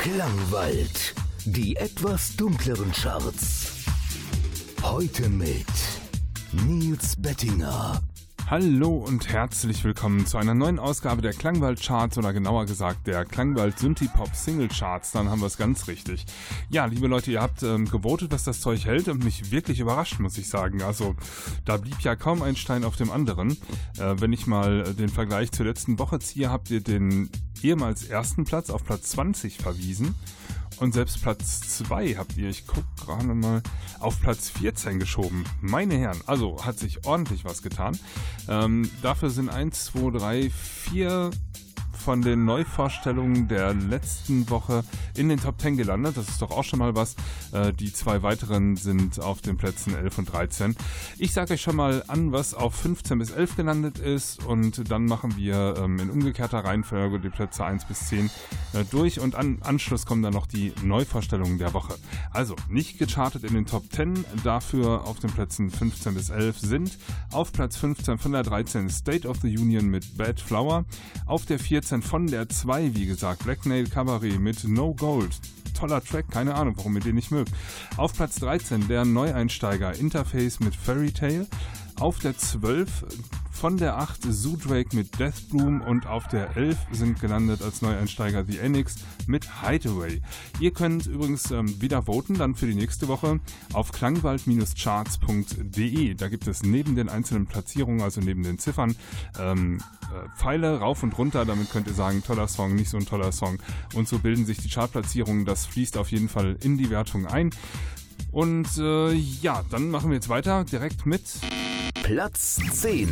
Klangwald. Die etwas dunkleren Charts. Heute mit Nils Bettinger. Hallo und herzlich willkommen zu einer neuen Ausgabe der Klangwald Charts oder genauer gesagt der Klangwald Synthie-Pop Single Charts. Dann haben wir es ganz richtig. Ja, liebe Leute, ihr habt ähm, gewotet, was das Zeug hält und mich wirklich überrascht, muss ich sagen. Also da blieb ja kaum ein Stein auf dem anderen. Äh, wenn ich mal äh, den Vergleich zur letzten Woche ziehe, habt ihr den ehemals ersten Platz auf Platz 20 verwiesen. Und selbst Platz 2 habt ihr, ich guck gerade mal, auf Platz 14 geschoben. Meine Herren, also hat sich ordentlich was getan. Ähm, dafür sind 1, 2, 3, 4 von den Neuvorstellungen der letzten Woche in den Top 10 gelandet. Das ist doch auch schon mal was. Äh, die zwei weiteren sind auf den Plätzen 11 und 13. Ich sage euch schon mal an, was auf 15 bis 11 gelandet ist und dann machen wir ähm, in umgekehrter Reihenfolge die Plätze 1 bis 10 äh, durch und an Anschluss kommen dann noch die Neuvorstellungen der Woche. Also nicht gechartet in den Top 10, dafür auf den Plätzen 15 bis 11 sind auf Platz 15 von der 13 State of the Union mit Bad Flower, auf der 14 13 von der 2, wie gesagt, Black Nail Cabaret mit No Gold. Toller Track, keine Ahnung, warum ihr den nicht mögt. Auf Platz 13 der Neueinsteiger Interface mit Fairy Tale. Auf der 12 von der 8 Zoo Drake mit Deathbloom und auf der 11 sind gelandet als Neueinsteiger The Enix mit Hideaway. Ihr könnt übrigens ähm, wieder voten dann für die nächste Woche auf klangwald-charts.de. Da gibt es neben den einzelnen Platzierungen, also neben den Ziffern, ähm, äh, Pfeile rauf und runter. Damit könnt ihr sagen, toller Song, nicht so ein toller Song. Und so bilden sich die Chartplatzierungen. Das fließt auf jeden Fall in die Wertung ein. Und äh, ja, dann machen wir jetzt weiter direkt mit Platz 10.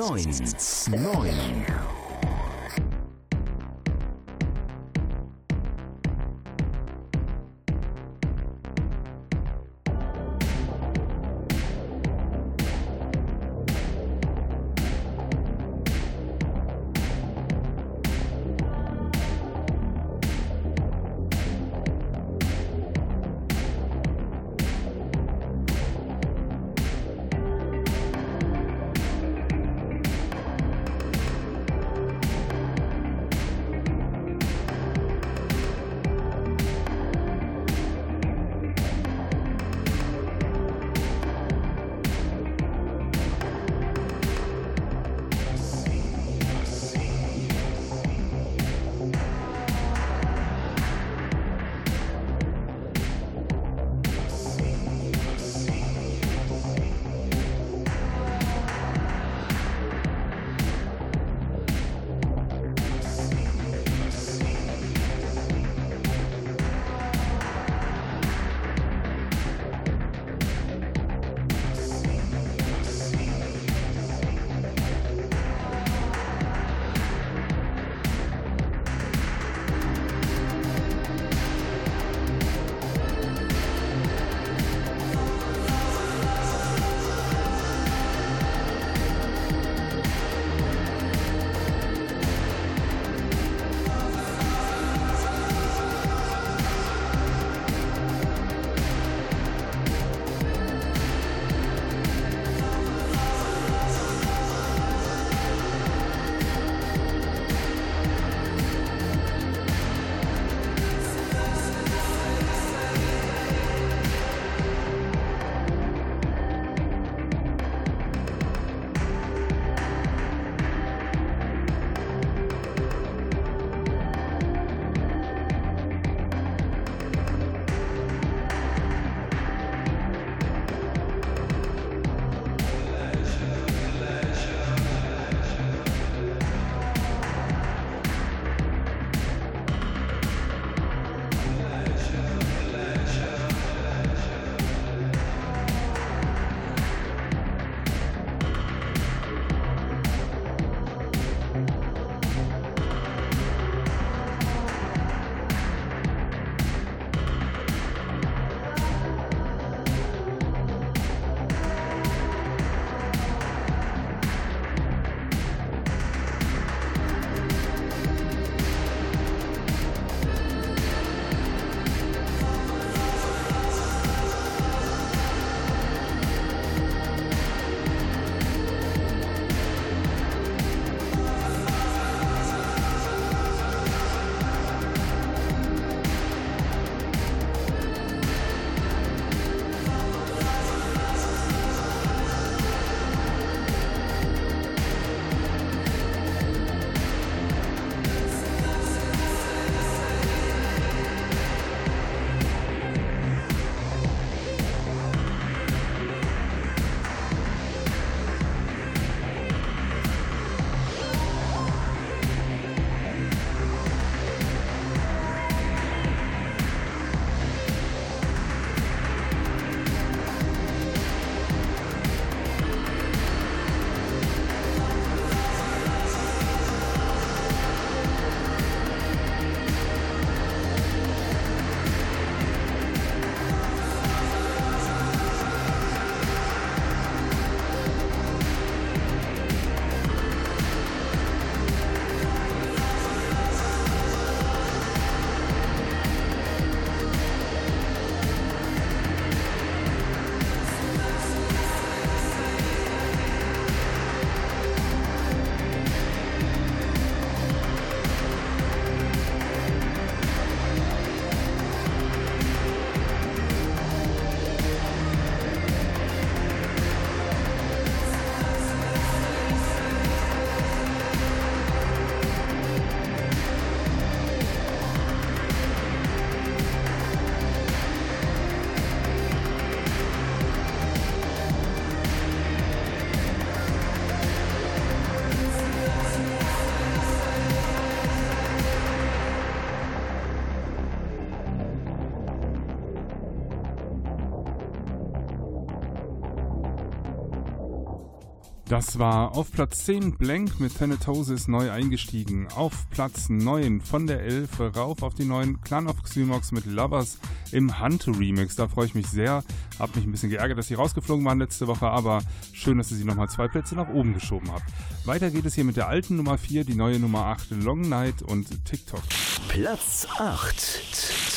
9. 9. Das war auf Platz 10 Blank mit Thanatosis neu eingestiegen. Auf Platz 9 von der 11 rauf auf die 9 Clan of Xymox mit Lovers im Hunter Remix. Da freue ich mich sehr. Hab mich ein bisschen geärgert, dass sie rausgeflogen waren letzte Woche, aber schön, dass ihr sie nochmal zwei Plätze nach oben geschoben habt. Weiter geht es hier mit der alten Nummer 4, die neue Nummer 8 Long Night und TikTok. Platz 8.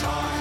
time.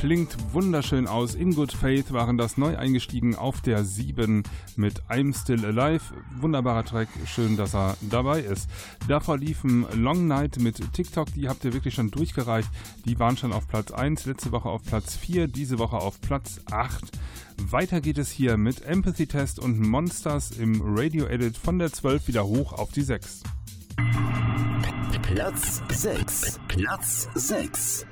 Klingt wunderschön aus. In Good Faith waren das neu eingestiegen auf der 7 mit I'm Still Alive. Wunderbarer Track, schön, dass er dabei ist. Davor liefen Long Night mit TikTok, die habt ihr wirklich schon durchgereicht. Die waren schon auf Platz 1, letzte Woche auf Platz 4, diese Woche auf Platz 8. Weiter geht es hier mit Empathy Test und Monsters im Radio Edit von der 12 wieder hoch auf die 6. Platz 6. Platz 6.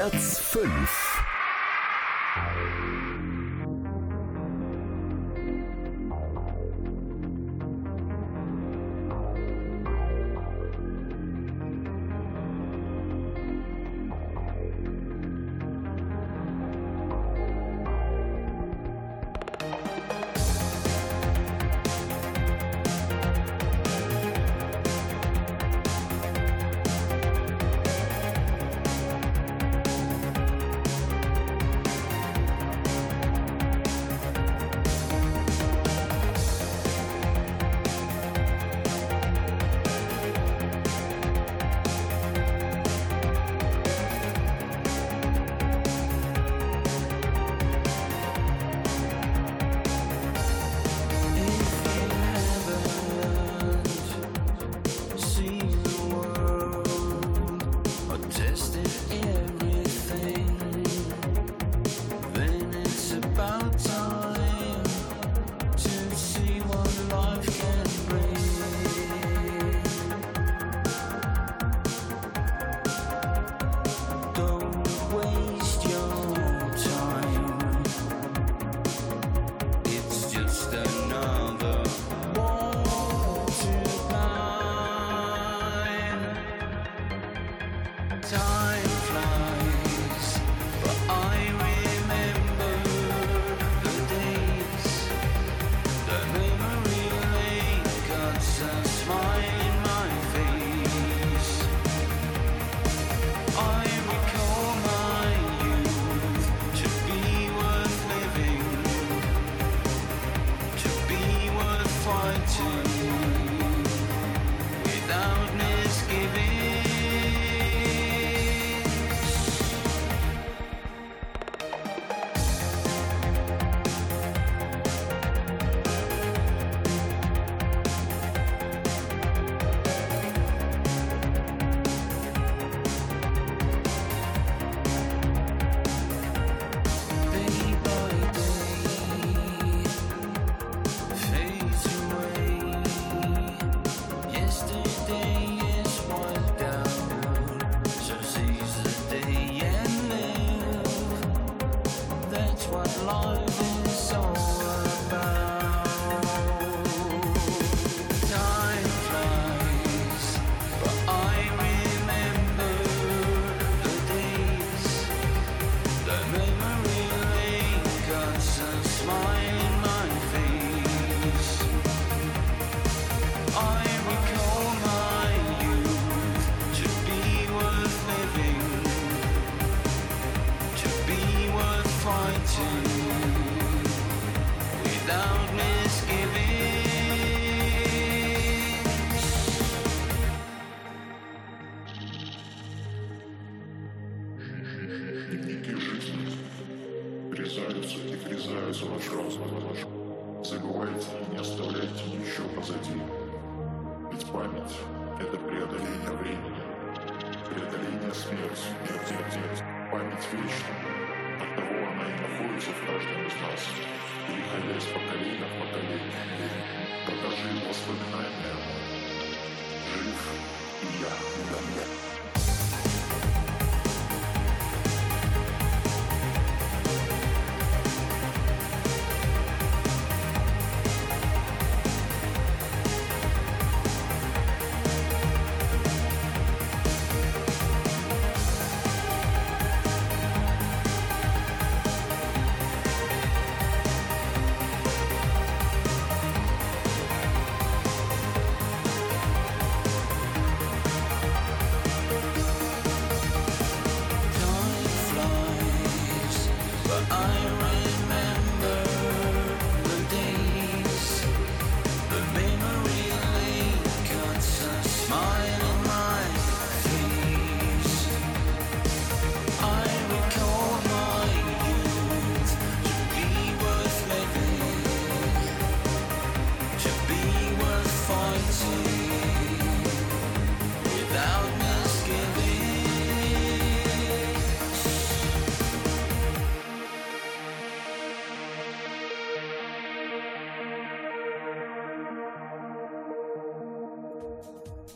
Platz 5.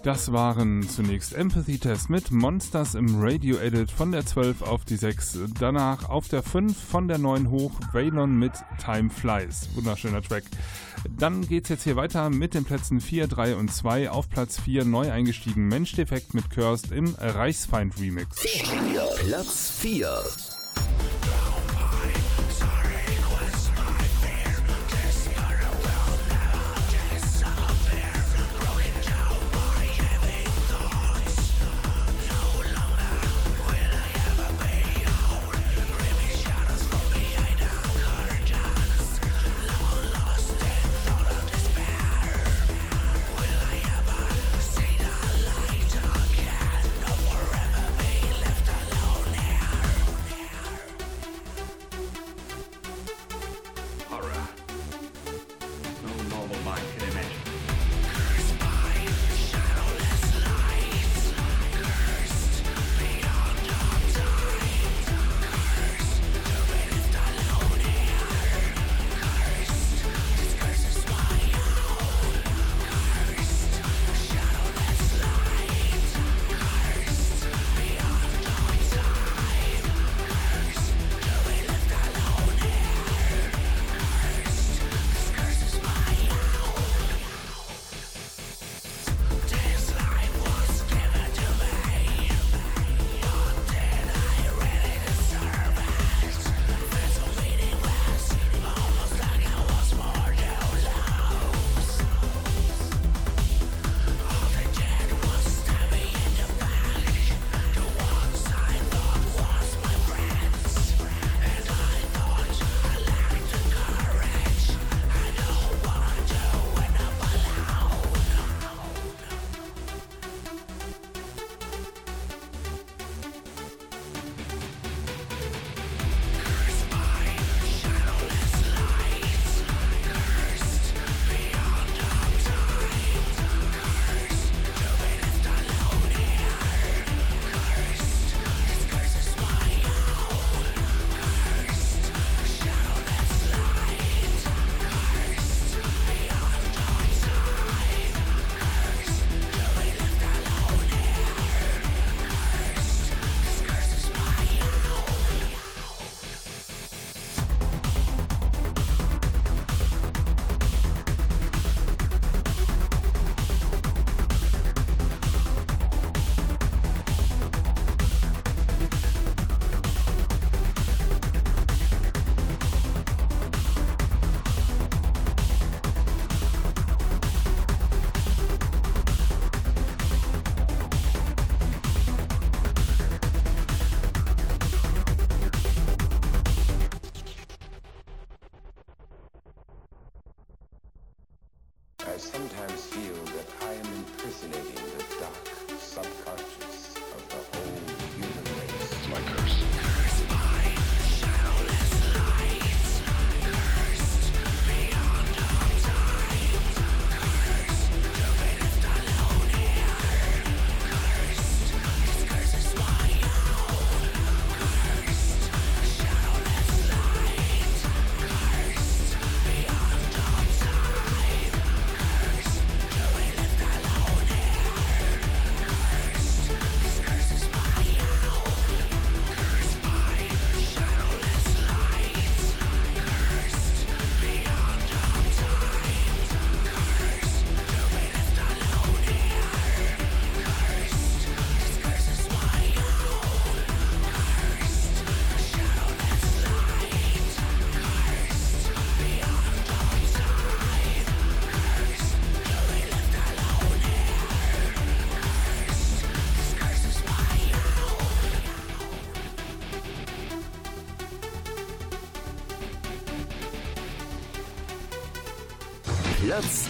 Das waren zunächst Empathy Test mit Monsters im Radio Edit von der 12 auf die 6. Danach auf der 5 von der 9 hoch Waylon mit Time Flies. Wunderschöner Track. Dann geht es jetzt hier weiter mit den Plätzen 4, 3 und 2. Auf Platz 4 neu eingestiegen Mensch Defekt mit Cursed im Reichsfeind Remix. Platz 4.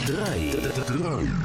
Platz 3.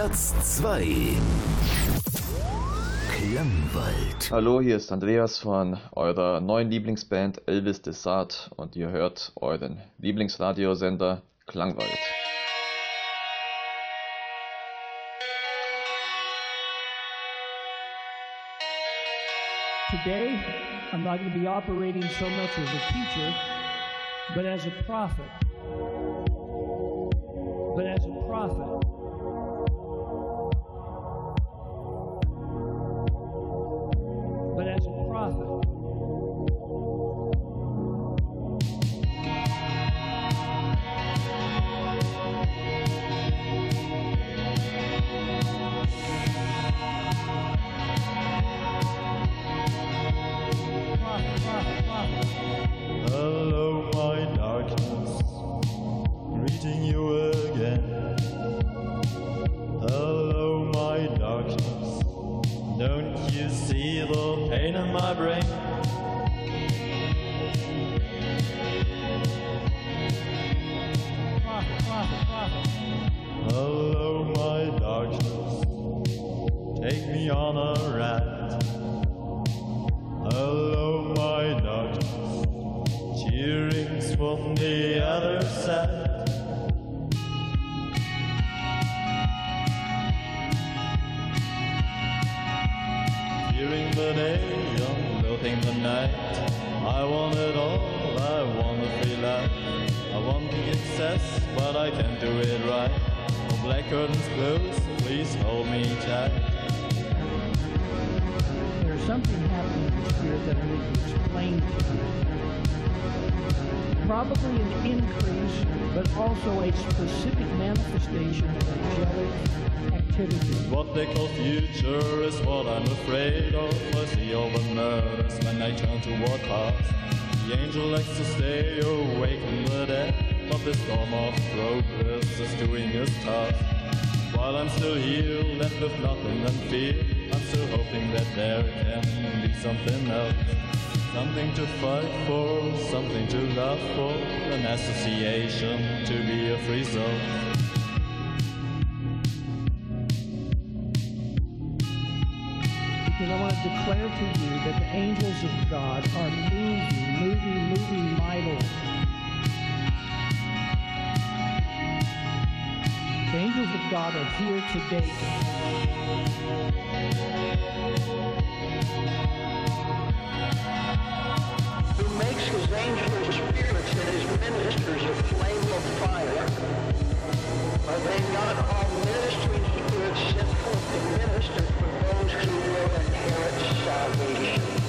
Platz 2. Klangwald. Hallo, hier ist Andreas von eurer neuen Lieblingsband Elvis Desart und ihr hört euren Lieblingsradiosender Klangwald. Today, I'm not going to be operating so much as a teacher, but as a prophet. But as a prophet. Prophet, from the other side. Fearing the day, unloathing the night. I want it all, I want a free life. I want the excess, but I can't do it right. The black curtains close, please hold me tight. There's something happening spirit that I need to explain to you. Probably an increase, but also a specific manifestation of angelic activity. What they call future is what I'm afraid of. I see all the murders when I turn toward past. The angel likes to stay awake in the dead, but the storm of progress is doing its task. While I'm still here, left with nothing and fear, I'm still hoping that there can be something else. Something to fight for, something to love for, an association to be a free zone. I want to declare to you that the angels of God are moving, moving, moving mightily. The angels of God are here today. Who makes his angels spirits and his ministers a flame of fire. Are they not all ministering spirits sent forth to minister for those who will inherit salvation?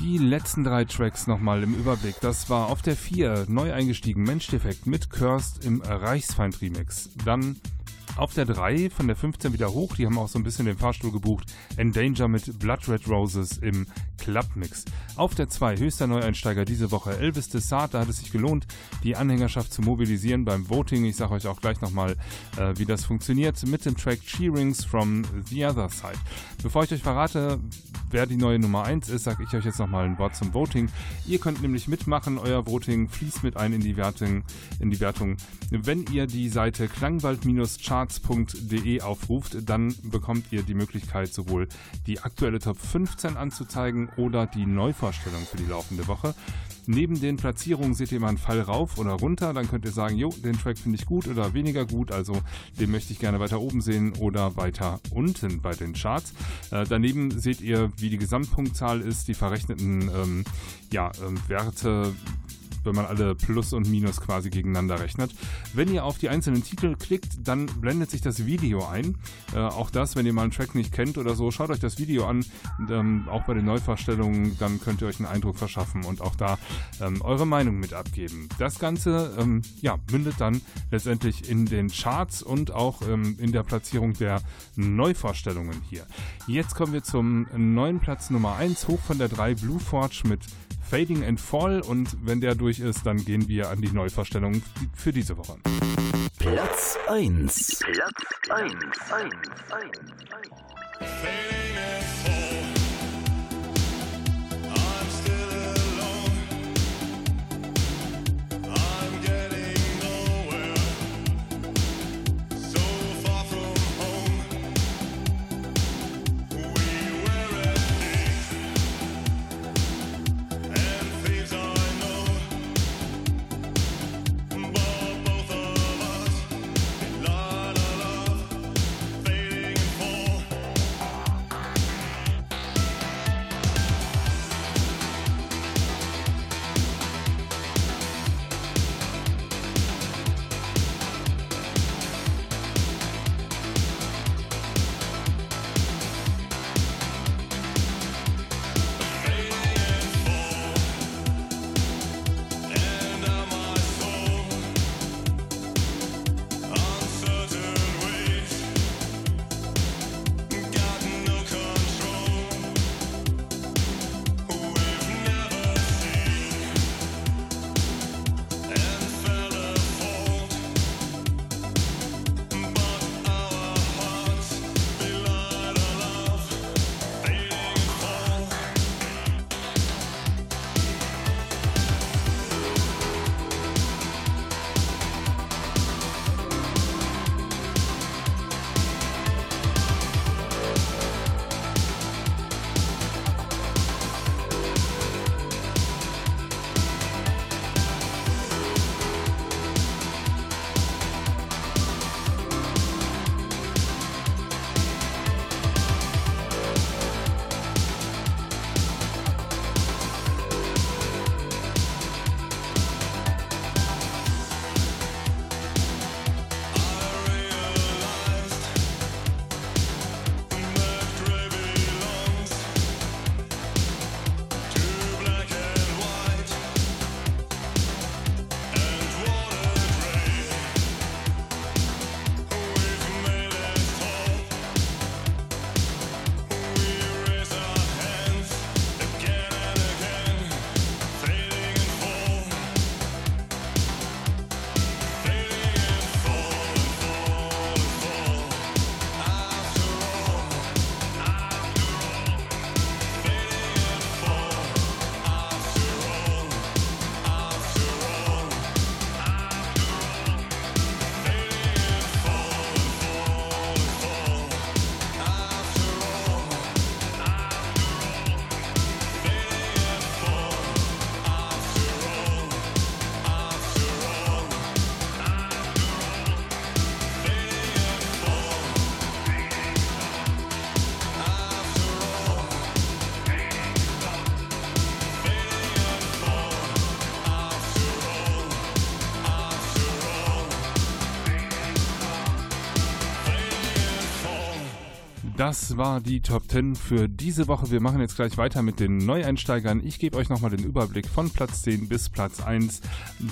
Die letzten drei Tracks nochmal im Überblick. Das war auf der 4 neu eingestiegen Mensch Defekt mit Cursed im Reichsfeind Remix. Dann auf der 3 von der 15 wieder hoch, die haben auch so ein bisschen den Fahrstuhl gebucht. Endanger mit Blood Red Roses im Clubmix. Auf der 2 höchster Neueinsteiger diese Woche Elvis Desart. Da hat es sich gelohnt, die Anhängerschaft zu mobilisieren beim Voting. Ich sage euch auch gleich nochmal, äh, wie das funktioniert mit dem Track Cheerings from the Other Side. Bevor ich euch verrate, wer die neue Nummer 1 ist, sage ich euch jetzt nochmal ein Wort zum Voting. Ihr könnt nämlich mitmachen, euer Voting fließt mit ein in die Wertung, in die Wertung. Wenn ihr die Seite klangwald-charts.de aufruft, dann bekommt ihr die Möglichkeit, sowohl die aktuelle Top 15 anzuzeigen oder die Neuvorstellung für die laufende Woche. Neben den Platzierungen seht ihr mal einen Fall rauf oder runter. Dann könnt ihr sagen, jo, den Track finde ich gut oder weniger gut. Also den möchte ich gerne weiter oben sehen oder weiter unten bei den Charts. Äh, daneben seht ihr, wie die Gesamtpunktzahl ist, die verrechneten ähm, ja, ähm, Werte wenn man alle Plus und Minus quasi gegeneinander rechnet. Wenn ihr auf die einzelnen Titel klickt, dann blendet sich das Video ein. Äh, auch das, wenn ihr mal einen Track nicht kennt oder so, schaut euch das Video an. Ähm, auch bei den Neuvorstellungen, dann könnt ihr euch einen Eindruck verschaffen und auch da ähm, eure Meinung mit abgeben. Das Ganze ähm, ja, mündet dann letztendlich in den Charts und auch ähm, in der Platzierung der Neuvorstellungen hier. Jetzt kommen wir zum neuen Platz Nummer 1, hoch von der 3 Blue Forge mit Fading and Fall und wenn der durch ist, dann gehen wir an die Neuvorstellung für diese Woche. Platz 1. Platz 1. 1. 1. Fading and fall. Das war die Top 10 für diese Woche. Wir machen jetzt gleich weiter mit den Neueinsteigern. Ich gebe euch nochmal den Überblick von Platz 10 bis Platz 1.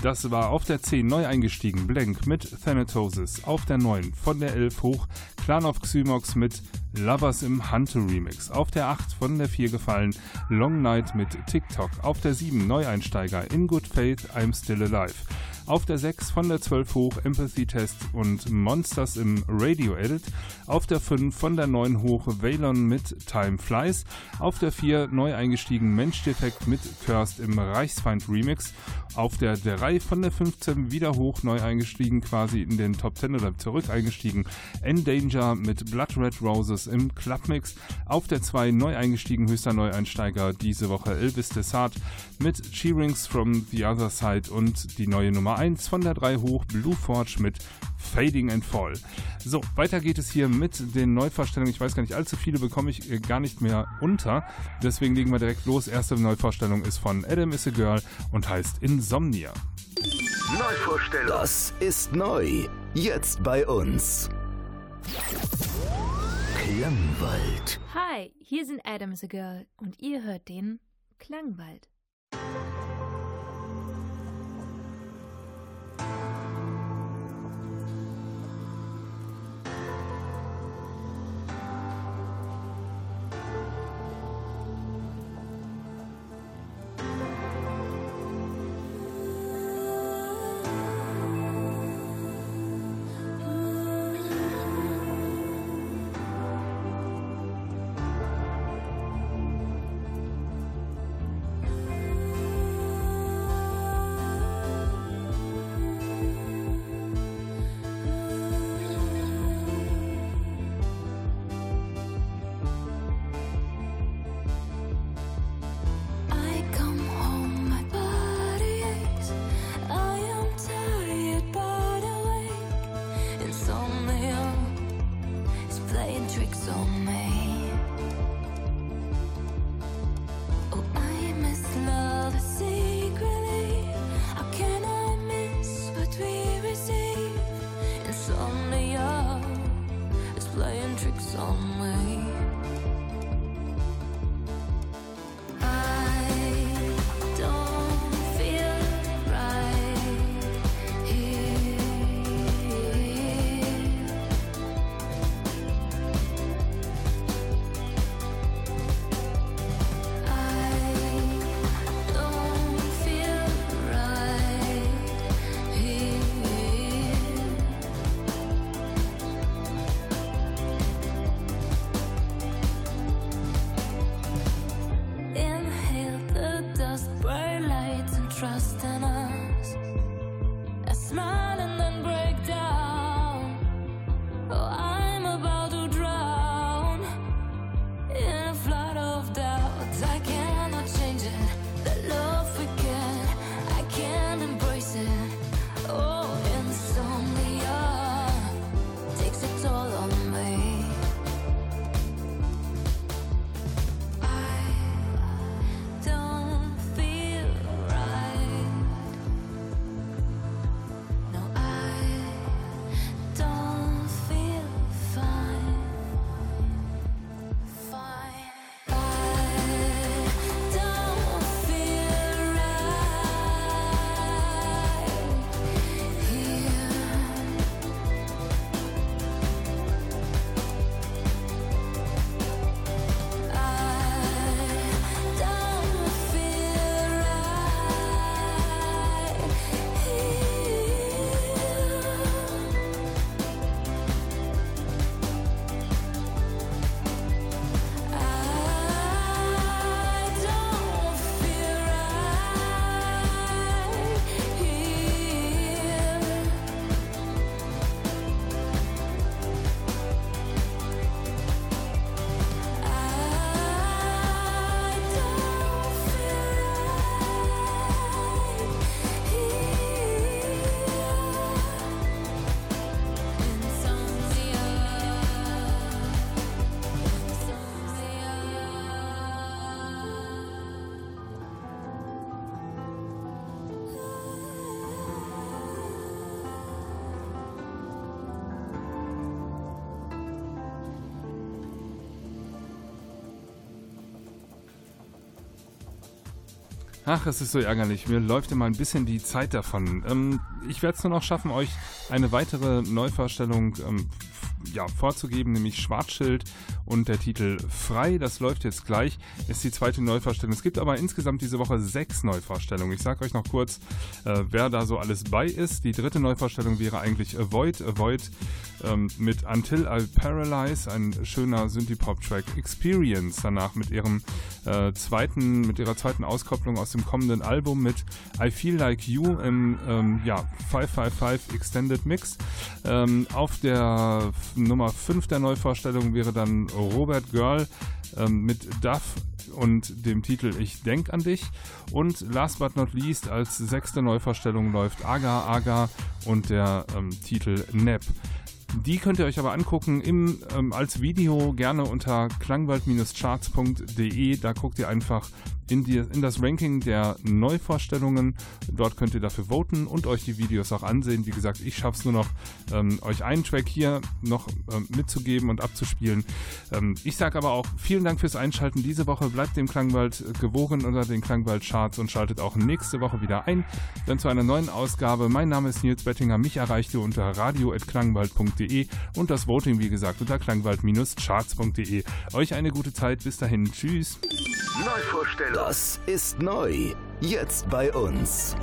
Das war auf der 10 neu eingestiegen Blank mit Thanatosis. Auf der 9 von der 11 hoch Clan of Xymox mit Lovers im Hunter Remix. Auf der 8 von der 4 gefallen Long Night mit TikTok. Auf der 7 Neueinsteiger In Good Faith I'm Still Alive. Auf der 6 von der 12 hoch Empathy Test und Monsters im Radio Edit. Auf der 5 von der 9 hoch Valon mit Time Flies. Auf der 4 neu eingestiegen Mensch Defekt mit Cursed im Reichsfeind Remix. Auf der 3 von der 15 wieder hoch neu eingestiegen, quasi in den Top 10 oder zurück eingestiegen. Endanger mit Blood Red Roses im Clubmix. Auf der 2 neu eingestiegen höchster Neueinsteiger diese Woche Elvis Desart mit Cheerings from the Other Side und die neue Nummer 1 von der 3 hoch Blue Forge mit Fading and Fall. So, weiter geht es hier mit den Neuvorstellungen. Ich weiß gar nicht, allzu viele bekomme ich äh, gar nicht mehr unter. Deswegen legen wir direkt los. Erste Neuvorstellung ist von Adam is a Girl und heißt Insomnia. Neuvorstellung. Das ist neu. Jetzt bei uns. Klangwald. Hi, hier sind Adam is a Girl und ihr hört den Klangwald. Ach, es ist so ärgerlich. Mir läuft immer ein bisschen die Zeit davon. Ähm, ich werde es nur noch schaffen, euch eine weitere Neuvorstellung ähm, ja, vorzugeben, nämlich Schwarzschild und der Titel Frei. Das läuft jetzt gleich. Ist die zweite Neuvorstellung. Es gibt aber insgesamt diese Woche sechs Neuvorstellungen. Ich sage euch noch kurz, äh, wer da so alles bei ist. Die dritte Neuvorstellung wäre eigentlich Avoid. Avoid ähm, mit Until I Paralyze, ein schöner Synthie-Pop-Track. Experience danach mit ihrem äh, zweiten, mit ihrer zweiten Auskopplung aus dem kommenden Album mit I Feel Like You im ähm, ja, 555 Extended Mix. Ähm, auf der Nummer 5 der Neuvorstellung wäre dann Robert Girl ähm, mit Duff und dem Titel Ich denk an dich. Und last but not least, als sechste Neuvorstellung läuft Aga Aga und der ähm, Titel Nap. Die könnt ihr euch aber angucken im, ähm, als Video gerne unter klangwald-charts.de. Da guckt ihr einfach in, die, in das Ranking der Neuvorstellungen. Dort könnt ihr dafür voten und euch die Videos auch ansehen. Wie gesagt, ich schaffe es nur noch, ähm, euch einen Track hier noch ähm, mitzugeben und abzuspielen. Ähm, ich sage aber auch vielen Dank fürs Einschalten. Diese Woche bleibt dem Klangwald gewogen unter den Klangwald-Charts und schaltet auch nächste Woche wieder ein. Dann zu einer neuen Ausgabe. Mein Name ist Nils Bettinger. Mich erreicht ihr unter radio.klangwald.de und das Voting, wie gesagt, unter klangwald-charts.de. Euch eine gute Zeit. Bis dahin. Tschüss. Neuvorstellung. Das ist neu. Jetzt bei uns.